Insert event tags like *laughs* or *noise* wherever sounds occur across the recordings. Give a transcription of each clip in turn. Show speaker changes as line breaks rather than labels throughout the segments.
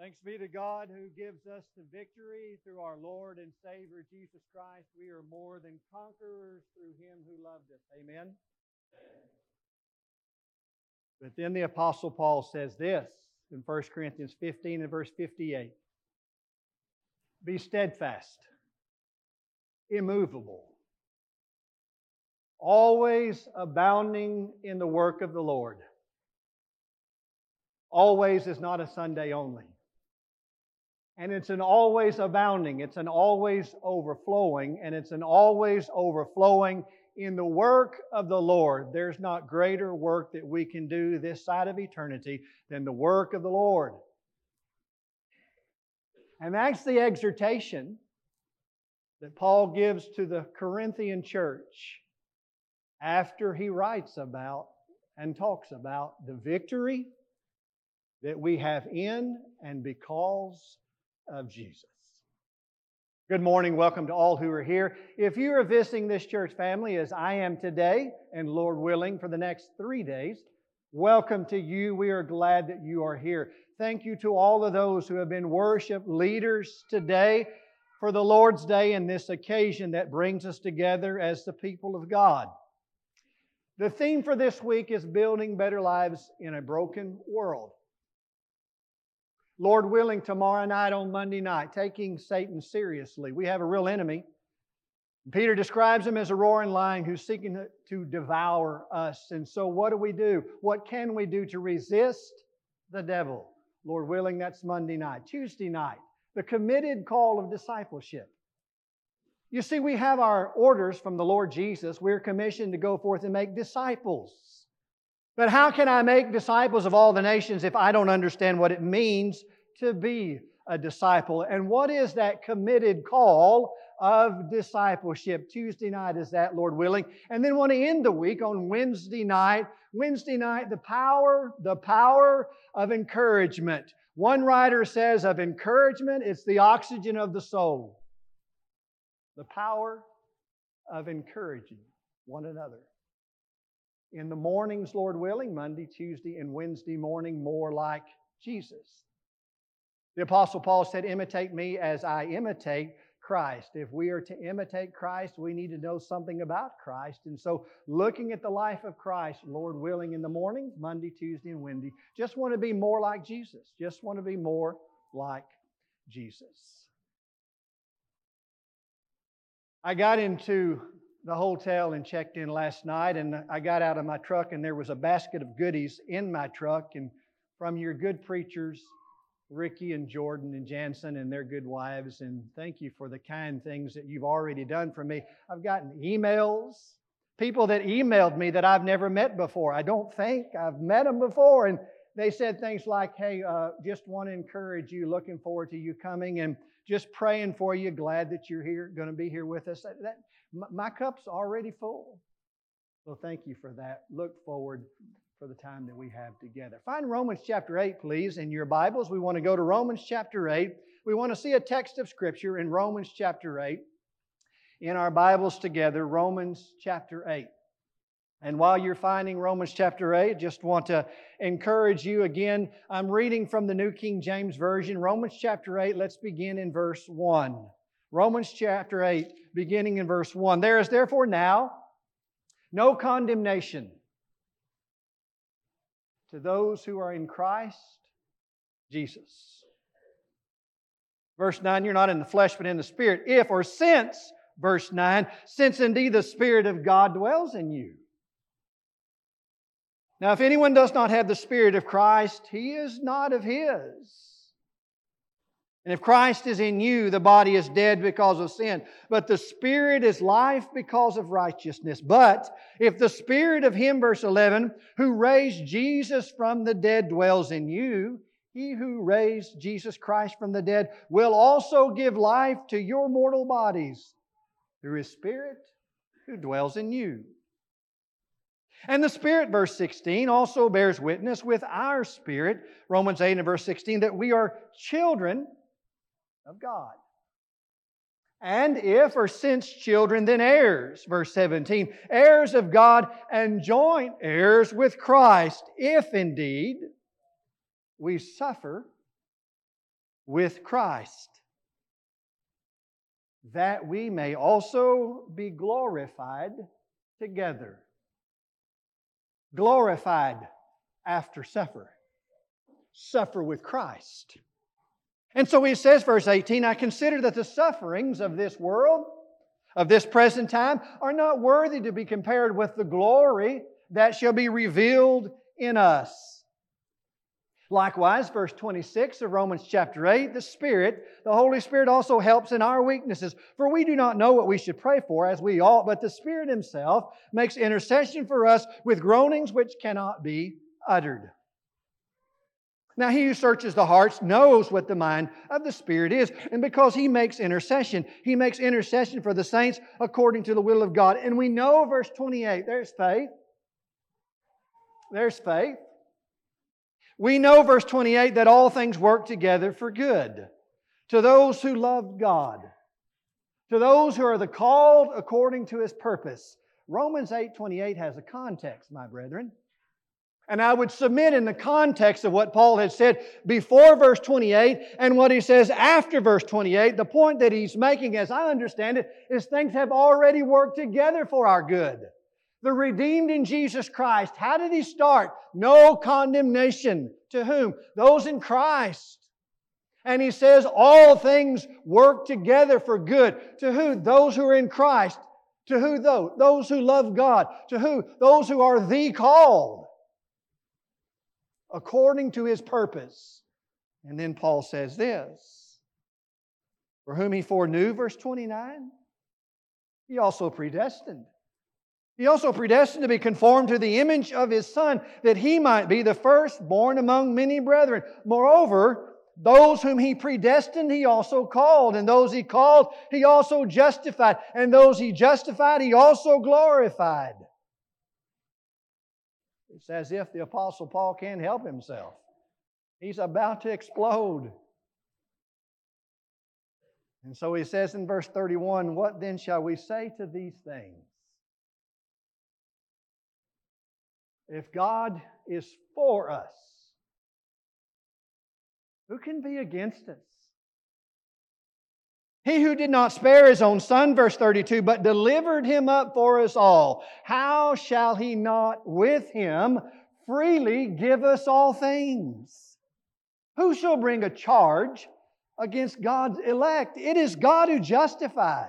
Thanks be to God who gives us the victory through our Lord and Savior Jesus Christ. We are more than conquerors through him who loved us. Amen. But then the Apostle Paul says this in 1 Corinthians 15 and verse 58 Be steadfast, immovable, always abounding in the work of the Lord. Always is not a Sunday only. And it's an always abounding, it's an always overflowing, and it's an always overflowing in the work of the Lord. There's not greater work that we can do this side of eternity than the work of the Lord. And that's the exhortation that Paul gives to the Corinthian church after he writes about and talks about the victory that we have in and because of Jesus. Good morning. Welcome to all who are here. If you are visiting this church family as I am today, and Lord willing, for the next three days, welcome to you. We are glad that you are here. Thank you to all of those who have been worship leaders today for the Lord's Day and this occasion that brings us together as the people of God. The theme for this week is building better lives in a broken world. Lord willing, tomorrow night on Monday night, taking Satan seriously. We have a real enemy. Peter describes him as a roaring lion who's seeking to devour us. And so, what do we do? What can we do to resist the devil? Lord willing, that's Monday night. Tuesday night, the committed call of discipleship. You see, we have our orders from the Lord Jesus. We're commissioned to go forth and make disciples. But how can I make disciples of all the nations if I don't understand what it means to be a disciple? And what is that committed call of discipleship? Tuesday night is that, Lord willing. And then want to end the week on Wednesday night. Wednesday night, the power, the power of encouragement. One writer says of encouragement, it's the oxygen of the soul. The power of encouraging one another in the mornings, Lord willing, Monday, Tuesday, and Wednesday morning, more like Jesus. The Apostle Paul said, Imitate me as I imitate Christ. If we are to imitate Christ, we need to know something about Christ. And so, looking at the life of Christ, Lord willing, in the morning, Monday, Tuesday, and Wednesday, just want to be more like Jesus. Just want to be more like Jesus. I got into the hotel and checked in last night, and I got out of my truck, and there was a basket of goodies in my truck. And from your good preachers, Ricky and Jordan and Jansen and their good wives, and thank you for the kind things that you've already done for me. I've gotten emails, people that emailed me that I've never met before. I don't think I've met them before, and they said things like, "Hey, uh, just want to encourage you. Looking forward to you coming, and just praying for you. Glad that you're here, going to be here with us." That, my cup's already full. So thank you for that. Look forward for the time that we have together. Find Romans chapter 8, please, in your Bibles. We want to go to Romans chapter 8. We want to see a text of Scripture in Romans chapter 8 in our Bibles together, Romans chapter 8. And while you're finding Romans chapter 8, just want to encourage you again. I'm reading from the New King James Version, Romans chapter 8. Let's begin in verse 1. Romans chapter 8, beginning in verse 1. There is therefore now no condemnation to those who are in Christ Jesus. Verse 9, you're not in the flesh, but in the Spirit. If or since, verse 9, since indeed the Spirit of God dwells in you. Now, if anyone does not have the Spirit of Christ, he is not of his. And if Christ is in you, the body is dead because of sin, but the Spirit is life because of righteousness. But if the Spirit of Him, verse 11, who raised Jesus from the dead dwells in you, He who raised Jesus Christ from the dead will also give life to your mortal bodies through His Spirit who dwells in you. And the Spirit, verse 16, also bears witness with our spirit, Romans 8 and verse 16, that we are children of God. And if or since children, then heirs. Verse 17, heirs of God and joint heirs with Christ, if indeed we suffer with Christ, that we may also be glorified together. Glorified after suffer. Suffer with Christ. And so he says, verse 18, I consider that the sufferings of this world, of this present time, are not worthy to be compared with the glory that shall be revealed in us. Likewise, verse 26 of Romans chapter 8, the Spirit, the Holy Spirit also helps in our weaknesses. For we do not know what we should pray for as we ought, but the Spirit Himself makes intercession for us with groanings which cannot be uttered. Now, he who searches the hearts knows what the mind of the Spirit is. And because he makes intercession, he makes intercession for the saints according to the will of God. And we know, verse 28, there's faith. There's faith. We know, verse 28, that all things work together for good to those who love God, to those who are the called according to his purpose. Romans 8 28 has a context, my brethren. And I would submit in the context of what Paul had said before verse 28 and what he says after verse 28, the point that he's making, as I understand it, is things have already worked together for our good the redeemed in Jesus Christ. How did he start? No condemnation. To whom? Those in Christ. And he says all things work together for good. To who? Those who are in Christ. To who though? Those who love God. To who? Those who are the called. According to his purpose. And then Paul says this. For whom he foreknew, verse 29, he also predestined he also predestined to be conformed to the image of his Son, that he might be the firstborn among many brethren. Moreover, those whom he predestined, he also called. And those he called, he also justified. And those he justified, he also glorified. It's as if the Apostle Paul can't help himself. He's about to explode. And so he says in verse 31 What then shall we say to these things? If God is for us, who can be against us? He who did not spare his own son, verse 32, but delivered him up for us all, how shall he not with him freely give us all things? Who shall bring a charge against God's elect? It is God who justifies.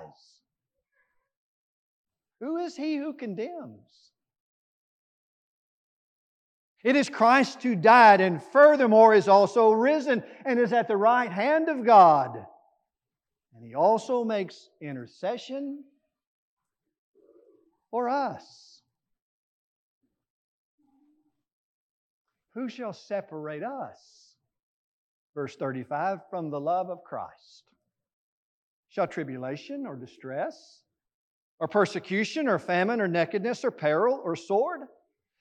Who is he who condemns? It is Christ who died and furthermore is also risen and is at the right hand of God. And he also makes intercession for us. Who shall separate us? Verse 35 from the love of Christ. Shall tribulation or distress, or persecution, or famine, or nakedness, or peril, or sword?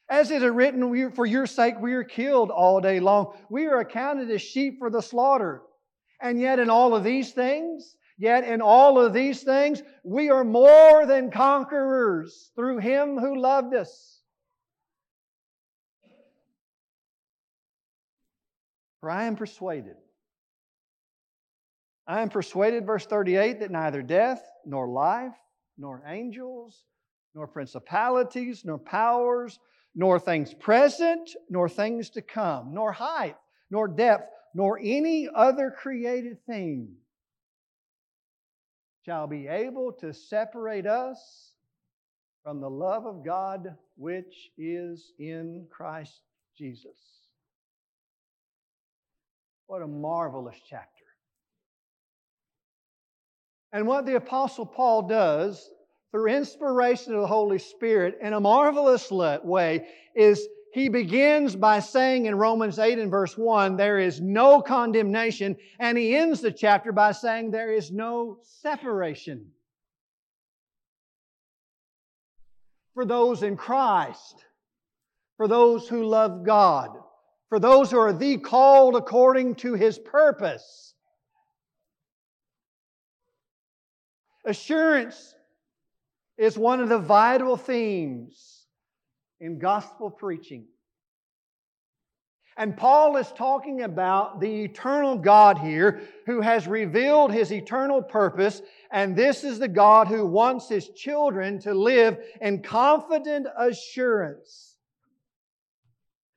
As it is written, for your sake we are killed all day long. We are accounted as sheep for the slaughter. And yet, in all of these things, yet in all of these things, we are more than conquerors through Him who loved us. For I am persuaded. I am persuaded, verse 38, that neither death, nor life, nor angels, nor principalities, nor powers, nor things present, nor things to come, nor height, nor depth, nor any other created thing shall be able to separate us from the love of God which is in Christ Jesus. What a marvelous chapter. And what the Apostle Paul does through inspiration of the Holy Spirit in a marvelous way is he begins by saying in Romans 8 and verse 1, there is no condemnation, and he ends the chapter by saying there is no separation. For those in Christ, for those who love God, for those who are the called according to his purpose. Assurance is one of the vital themes in gospel preaching. And Paul is talking about the eternal God here who has revealed his eternal purpose. And this is the God who wants his children to live in confident assurance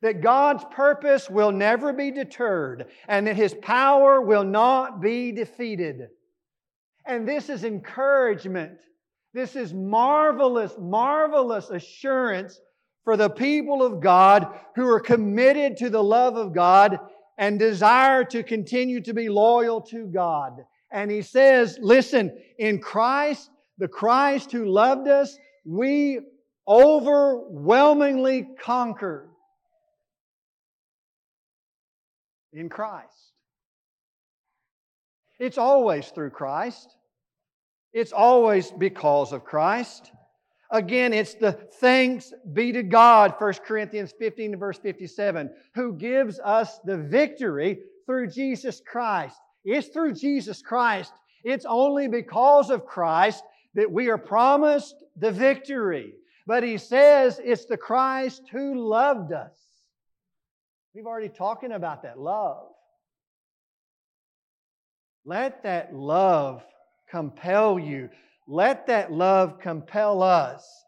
that God's purpose will never be deterred and that his power will not be defeated. And this is encouragement. This is marvelous, marvelous assurance for the people of God who are committed to the love of God and desire to continue to be loyal to God. And he says, listen, in Christ, the Christ who loved us, we overwhelmingly conquer. In Christ. It's always through Christ. It's always because of Christ. Again, it's the thanks be to God, 1 Corinthians 15 verse 57, who gives us the victory through Jesus Christ. It's through Jesus Christ. It's only because of Christ that we are promised the victory. But he says it's the Christ who loved us. We've already talking about that love. Let that love compel you. Let that love compel us.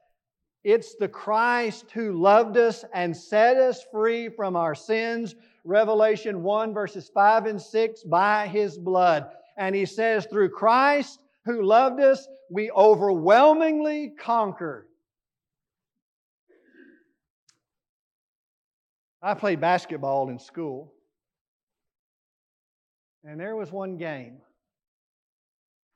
It's the Christ who loved us and set us free from our sins. Revelation 1, verses 5 and 6, by his blood. And he says, through Christ who loved us, we overwhelmingly conquer. I played basketball in school. And there was one game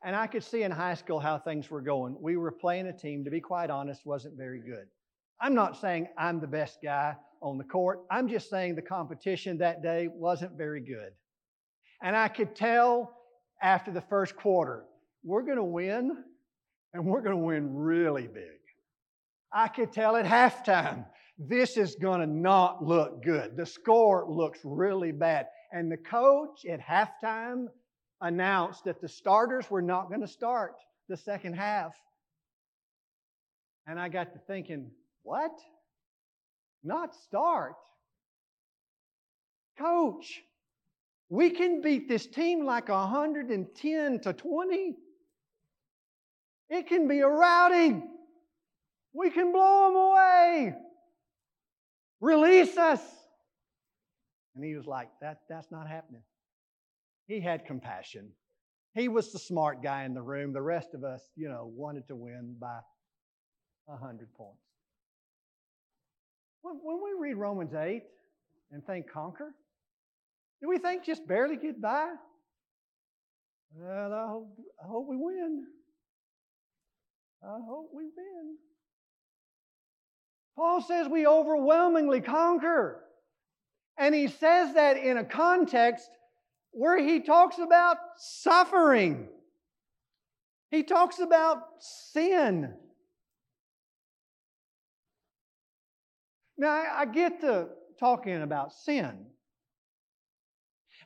and I could see in high school how things were going. We were playing a team, to be quite honest, wasn't very good. I'm not saying I'm the best guy on the court. I'm just saying the competition that day wasn't very good. And I could tell after the first quarter, we're going to win, and we're going to win really big. I could tell at halftime, this is going to not look good. The score looks really bad. And the coach at halftime announced that the starters were not going to start the second half. And I got to thinking, what? Not start? Coach, we can beat this team like 110 to 20. It can be a routing. We can blow them away. Release us. And he was like, that, that's not happening. He had compassion. He was the smart guy in the room. The rest of us, you know, wanted to win by 100 points. When we read Romans 8 and think conquer, do we think just barely get by? Well, I hope, I hope we win. I hope we win. Paul says we overwhelmingly conquer. And he says that in a context where he talks about suffering. He talks about sin. Now, I get to talking about sin.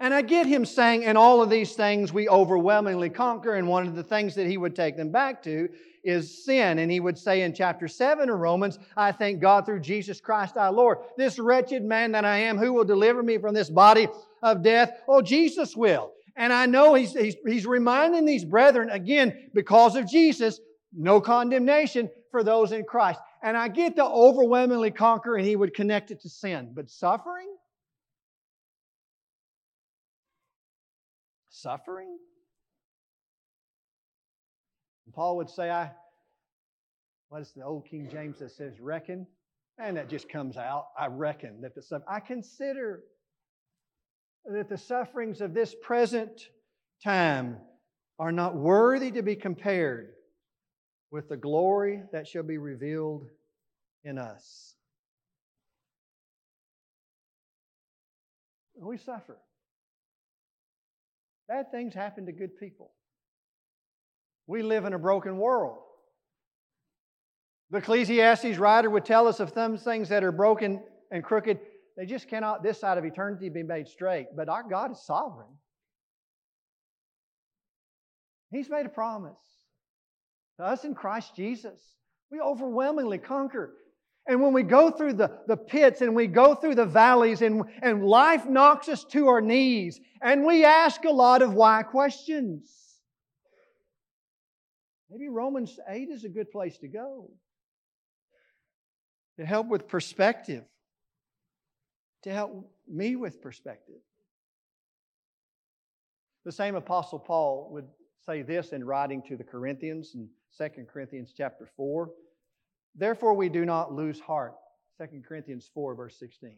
And I get him saying, in all of these things we overwhelmingly conquer. And one of the things that he would take them back to is sin. And he would say in chapter 7 of Romans, I thank God through Jesus Christ our Lord. This wretched man that I am, who will deliver me from this body of death? Oh, Jesus will. And I know he's, he's, he's reminding these brethren, again, because of Jesus, no condemnation for those in Christ. And I get the overwhelmingly conquer, and he would connect it to sin. But suffering? Suffering? Paul would say, I, what is the old King James that says, reckon? And that just comes out. I reckon that the I consider that the sufferings of this present time are not worthy to be compared with the glory that shall be revealed in us. We suffer. Bad things happen to good people. We live in a broken world. The Ecclesiastes writer would tell us of some things that are broken and crooked they just cannot, this side of eternity, be made straight. But our God is sovereign. He's made a promise to us in Christ Jesus. We overwhelmingly conquer. And when we go through the, the pits and we go through the valleys and, and life knocks us to our knees and we ask a lot of why questions. Maybe Romans 8 is a good place to go to help with perspective, to help me with perspective. The same Apostle Paul would say this in writing to the Corinthians in 2 Corinthians chapter 4. Therefore, we do not lose heart. 2 Corinthians 4, verse 16.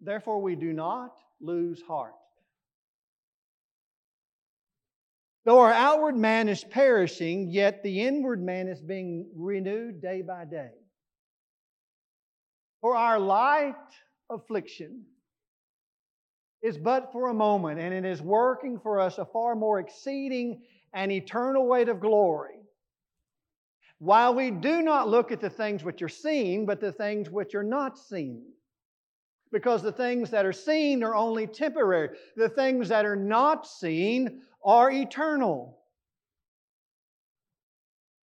Therefore, we do not lose heart. Though our outward man is perishing, yet the inward man is being renewed day by day. For our light affliction is but for a moment, and it is working for us a far more exceeding and eternal weight of glory. While we do not look at the things which are seen, but the things which are not seen. Because the things that are seen are only temporary, the things that are not seen are eternal.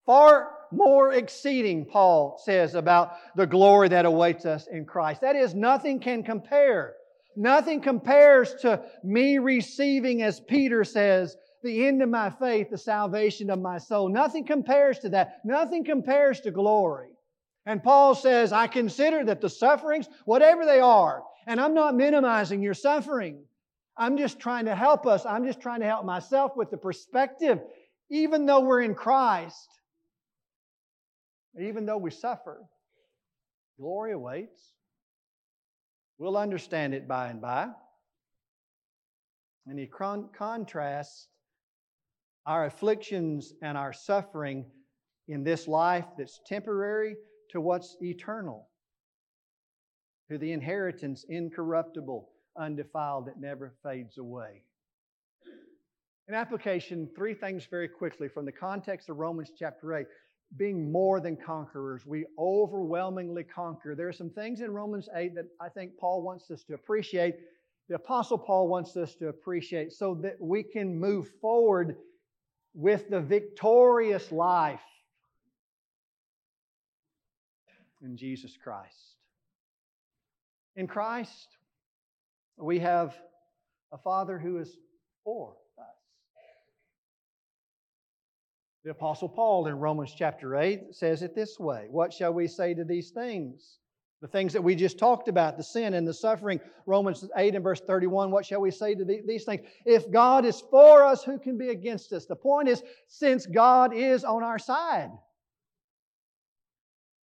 Far more exceeding, Paul says about the glory that awaits us in Christ. That is, nothing can compare. Nothing compares to me receiving, as Peter says, the end of my faith, the salvation of my soul. Nothing compares to that. Nothing compares to glory. And Paul says, I consider that the sufferings, whatever they are, and I'm not minimizing your suffering. I'm just trying to help us. I'm just trying to help myself with the perspective, even though we're in Christ, even though we suffer, glory awaits. We'll understand it by and by. And he con- contrasts our afflictions and our suffering in this life that's temporary to what's eternal, to the inheritance incorruptible, undefiled, that never fades away. In application, three things very quickly from the context of Romans chapter 8 being more than conquerors. We overwhelmingly conquer. There are some things in Romans 8 that I think Paul wants us to appreciate. The Apostle Paul wants us to appreciate so that we can move forward with the victorious life in Jesus Christ. In Christ, we have a Father who is for The Apostle Paul in Romans chapter 8 says it this way What shall we say to these things? The things that we just talked about, the sin and the suffering. Romans 8 and verse 31, what shall we say to these things? If God is for us, who can be against us? The point is, since God is on our side,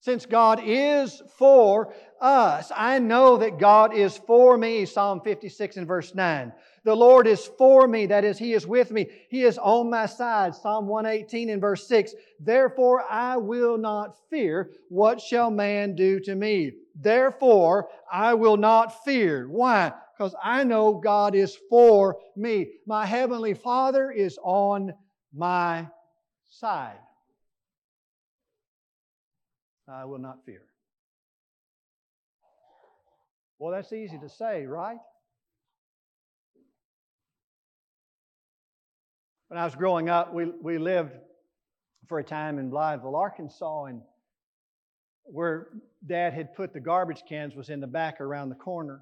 since God is for us, I know that God is for me, Psalm 56 and verse 9. The Lord is for me, that is, He is with me. He is on my side. Psalm 118 and verse 6. Therefore I will not fear. What shall man do to me? Therefore I will not fear. Why? Because I know God is for me. My Heavenly Father is on my side. I will not fear. Well, that's easy to say, right? When I was growing up, we, we lived for a time in Blytheville, Arkansas, and where Dad had put the garbage cans was in the back around the corner.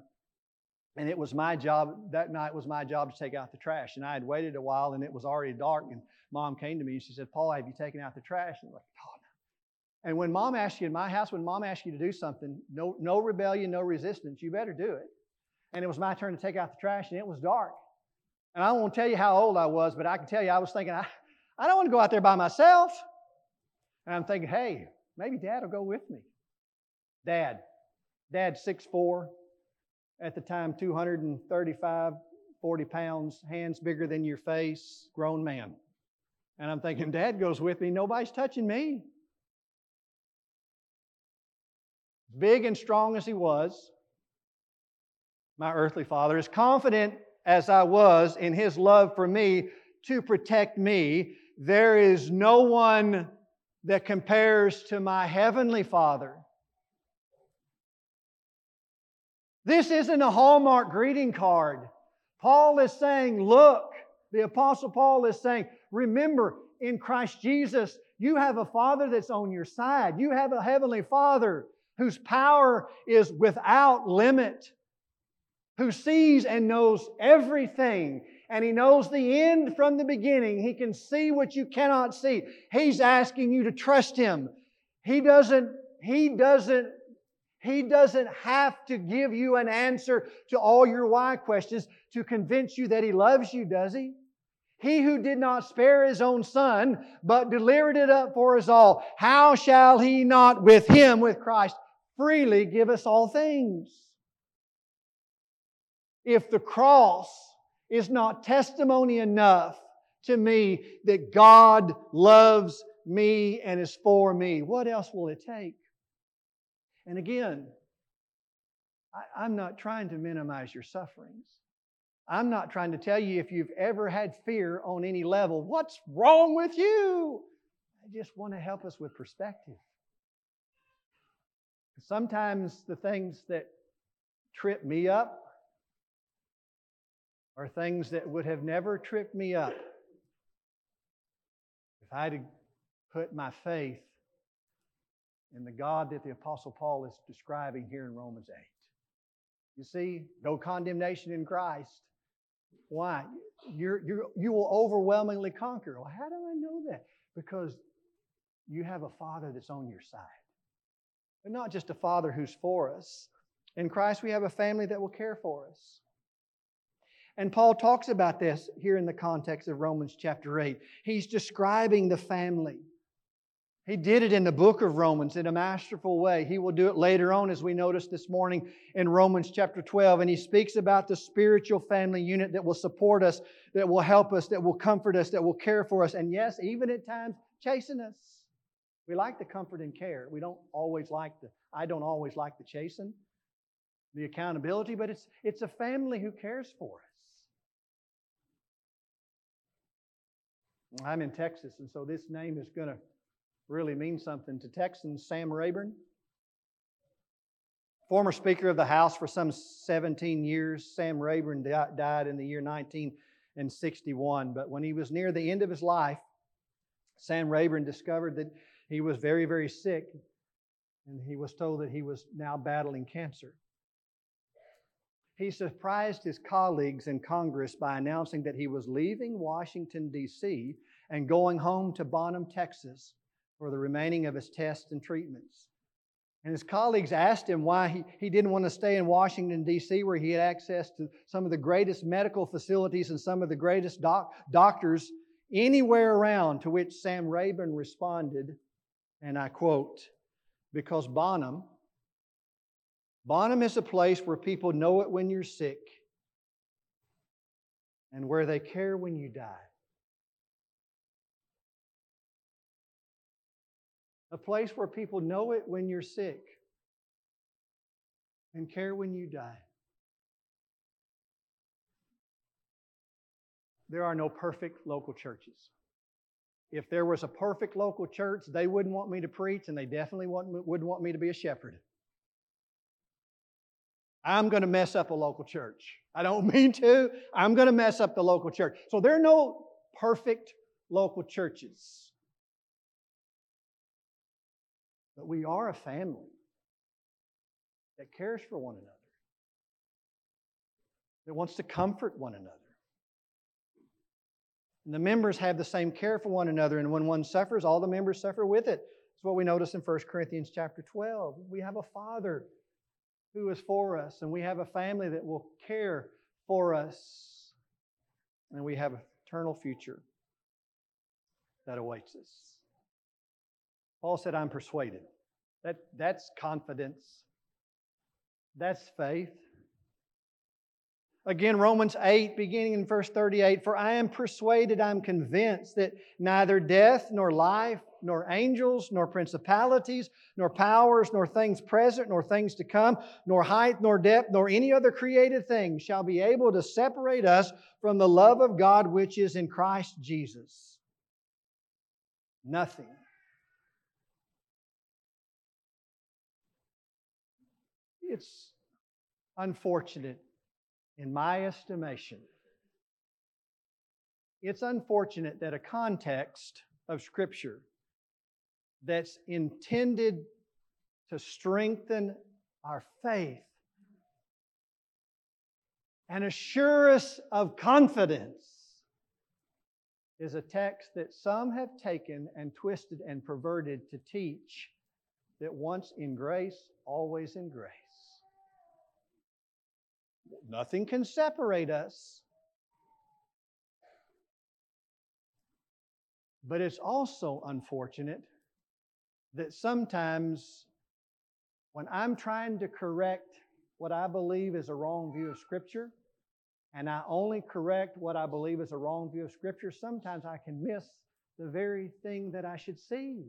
And it was my job, that night was my job to take out the trash. And I had waited a while and it was already dark. And mom came to me and she said, Paul, have you taken out the trash? And I'm like, oh. And when mom asks you in my house, when mom asks you to do something, no, no rebellion, no resistance, you better do it. And it was my turn to take out the trash and it was dark. And I won't tell you how old I was, but I can tell you I was thinking, I, I don't want to go out there by myself. And I'm thinking, hey, maybe dad will go with me. Dad. Dad, 6'4, at the time 235, 40 pounds, hands bigger than your face, grown man. And I'm thinking, Dad goes with me, nobody's touching me. Big and strong as he was, my earthly father is confident as I was in His love for me to protect me. There is no one that compares to my Heavenly Father. This isn't a Hallmark greeting card. Paul is saying, Look, the Apostle Paul is saying, Remember, in Christ Jesus, you have a Father that's on your side. You have a Heavenly Father whose power is without limit, who sees and knows everything, and He knows the end from the beginning. He can see what you cannot see. He's asking you to trust Him. He doesn't, He doesn't he doesn't have to give you an answer to all your why questions to convince you that He loves you, does He? He who did not spare His own Son, but delivered it up for us all, how shall He not with Him, with Christ, freely give us all things? If the cross is not testimony enough to me that God loves me and is for me, what else will it take? And again, I, am not trying to minimize your sufferings. I'm not trying to tell you if you've ever had fear on any level, what's wrong with you? I just want to help us with perspective. Sometimes the things that trip me up are things that would have never tripped me up if I had put my faith in the God that the Apostle Paul is describing here in Romans 8. You see, no condemnation in Christ. Why? You're, you're, you will overwhelmingly conquer. Well, how do I know that? Because you have a Father that's on your side. But not just a Father who's for us. In Christ, we have a family that will care for us. And Paul talks about this here in the context of Romans chapter 8. He's describing the family. He did it in the book of Romans in a masterful way. He will do it later on, as we noticed this morning in Romans chapter 12. And he speaks about the spiritual family unit that will support us, that will help us, that will comfort us, that will care for us, and yes, even at times chasten us. We like the comfort and care. We don't always like the, I don't always like the chasten, the accountability, but it's, it's a family who cares for us. I'm in Texas, and so this name is going to really mean something to Texans. Sam Rayburn, former Speaker of the House for some 17 years. Sam Rayburn died in the year 1961. But when he was near the end of his life, Sam Rayburn discovered that he was very, very sick, and he was told that he was now battling cancer. He surprised his colleagues in Congress by announcing that he was leaving Washington, D.C., and going home to Bonham, Texas, for the remaining of his tests and treatments. And his colleagues asked him why he, he didn't want to stay in Washington, D.C., where he had access to some of the greatest medical facilities and some of the greatest doc, doctors anywhere around. To which Sam Rayburn responded, and I quote, because Bonham, Bonham is a place where people know it when you're sick and where they care when you die. a place where people know it when you're sick and care when you die. There are no perfect local churches. If there was a perfect local church, they wouldn't want me to preach, and they definitely wouldn't want me to be a shepherd. I'm going to mess up a local church. I don't *laughs* mean to. I'm going to mess up the local church. So there are no perfect local churches. But we are a family that cares for one another, that wants to comfort one another. And the members have the same care for one another, and when one suffers, all the members suffer with it. That's what we notice in 1 Corinthians chapter 12. We have a Father who is for us, and we have a family that will care for us, and we have an eternal future that awaits us. Paul said, I'm persuaded. That, that's confidence. That's faith. Again, Romans 8, beginning in verse 38 For I am persuaded, I'm convinced that neither death, nor life, nor angels, nor principalities, nor powers, nor things present, nor things to come, nor height, nor depth, nor any other created thing shall be able to separate us from the love of God which is in Christ Jesus. Nothing It's unfortunate, in my estimation. It's unfortunate that a context of Scripture that's intended to strengthen our faith and assure us of confidence is a text that some have taken and twisted and perverted to teach that once in grace, always in grace. Nothing can separate us. But it's also unfortunate that sometimes when I'm trying to correct what I believe is a wrong view of Scripture, and I only correct what I believe is a wrong view of Scripture, sometimes I can miss the very thing that I should see.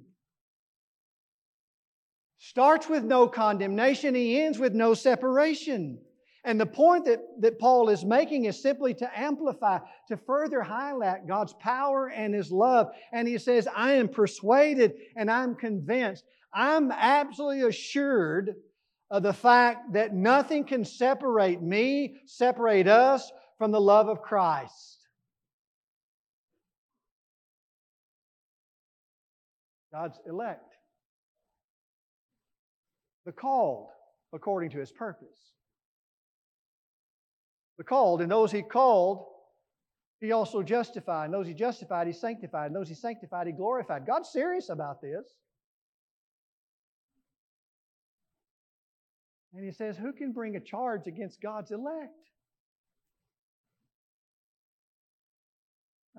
Starts with no condemnation, he ends with no separation. And the point that, that Paul is making is simply to amplify, to further highlight God's power and His love. And he says, I am persuaded and I'm convinced. I'm absolutely assured of the fact that nothing can separate me, separate us from the love of Christ. God's elect, the called according to his purpose. The called, and those he called, he also justified. And those he justified, he sanctified. And those he sanctified, he glorified. God's serious about this. And he says, Who can bring a charge against God's elect?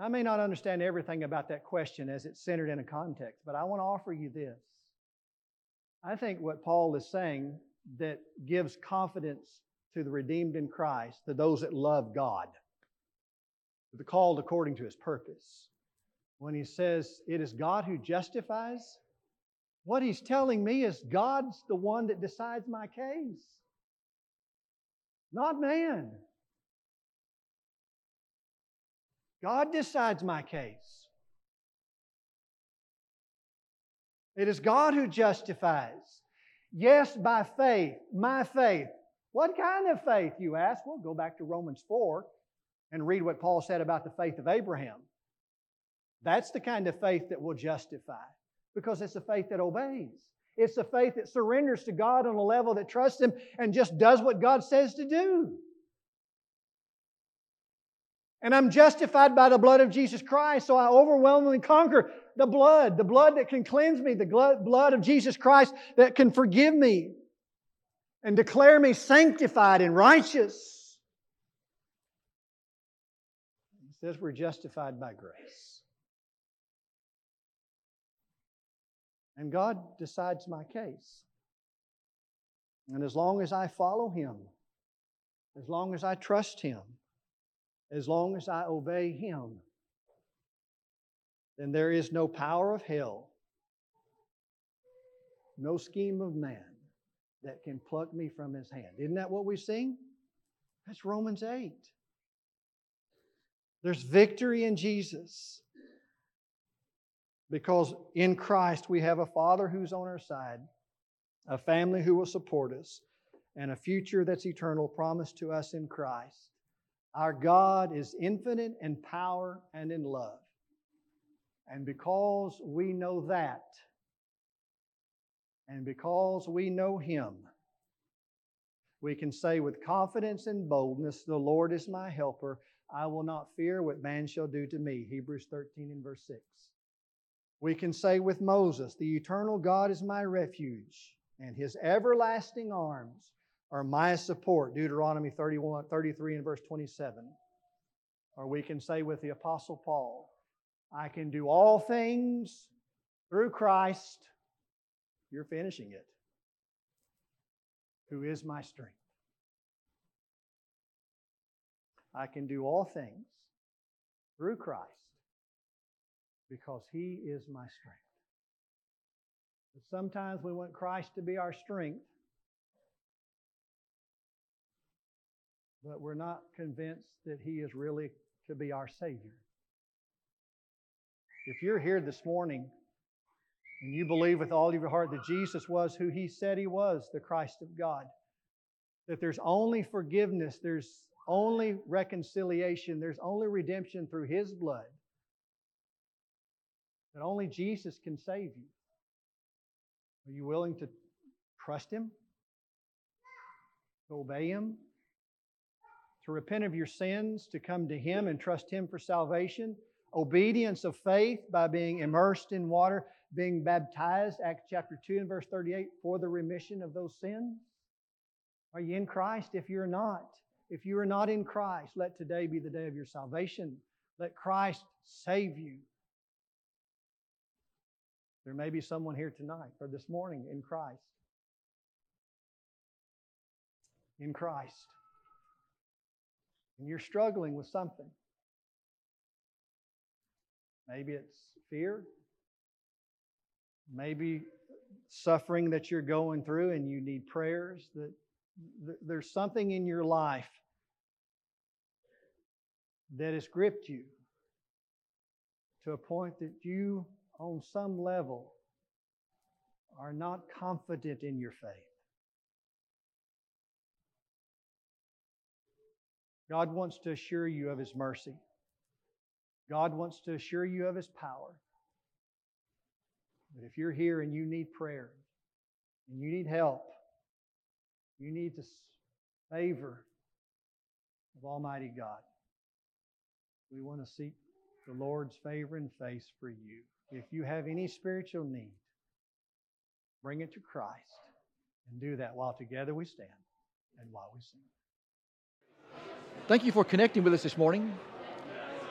I may not understand everything about that question as it's centered in a context, but I want to offer you this. I think what Paul is saying that gives confidence to the redeemed in Christ, to those that love God, to the called according to his purpose. When he says, It is God who justifies, what he's telling me is God's the one that decides my case, not man. God decides my case. It is God who justifies. Yes, by faith, my faith. What kind of faith, you ask? Well, go back to Romans 4 and read what Paul said about the faith of Abraham. That's the kind of faith that will justify because it's a faith that obeys. It's a faith that surrenders to God on a level that trusts Him and just does what God says to do. And I'm justified by the blood of Jesus Christ, so I overwhelmingly conquer the blood, the blood that can cleanse me, the blood of Jesus Christ that can forgive me and declare me sanctified and righteous. He says we're justified by grace. And God decides my case. And as long as I follow Him, as long as I trust Him, as long as I obey Him, then there is no power of hell, no scheme of man that can pluck me from His hand. Isn't that what we sing? That's Romans 8. There's victory in Jesus. Because in Christ we have a Father who's on our side, a family who will support us, and a future that's eternal promised to us in Christ. Our God is infinite in power and in love. And because we know that, and because we know Him, we can say with confidence and boldness, The Lord is my helper. I will not fear what man shall do to me. Hebrews 13 and verse 6. We can say with Moses, The eternal God is my refuge, and his everlasting arms are my support. Deuteronomy 31, 33 and verse 27. Or we can say with the Apostle Paul, I can do all things through Christ. You're finishing it. Who is my strength? I can do all things through Christ because He is my strength. But sometimes we want Christ to be our strength, but we're not convinced that He is really to be our Savior. If you're here this morning and you believe with all of your heart that Jesus was who He said He was, the Christ of God, that there's only forgiveness, there's only reconciliation, there's only redemption through His blood. That only Jesus can save you. Are you willing to trust Him, to obey Him, to repent of your sins, to come to Him and trust Him for salvation, obedience of faith by being immersed in water, being baptized, Acts chapter 2 and verse 38, for the remission of those sins. Are you in Christ? If you're not, if you are not in Christ, let today be the day of your salvation. Let Christ save you. There may be someone here tonight or this morning in Christ. In Christ. And you're struggling with something. Maybe it's fear. Maybe suffering that you're going through and you need prayers. That there's something in your life that has gripped you to a point that you, on some level, are not confident in your faith. God wants to assure you of His mercy. God wants to assure you of His power. But if you're here and you need prayer, and you need help, you need the favor of Almighty God. We want to seek the Lord's favor and face for you. If you have any spiritual need, bring it to Christ and do that while together we stand and while we sing.
Thank you for connecting with us this morning.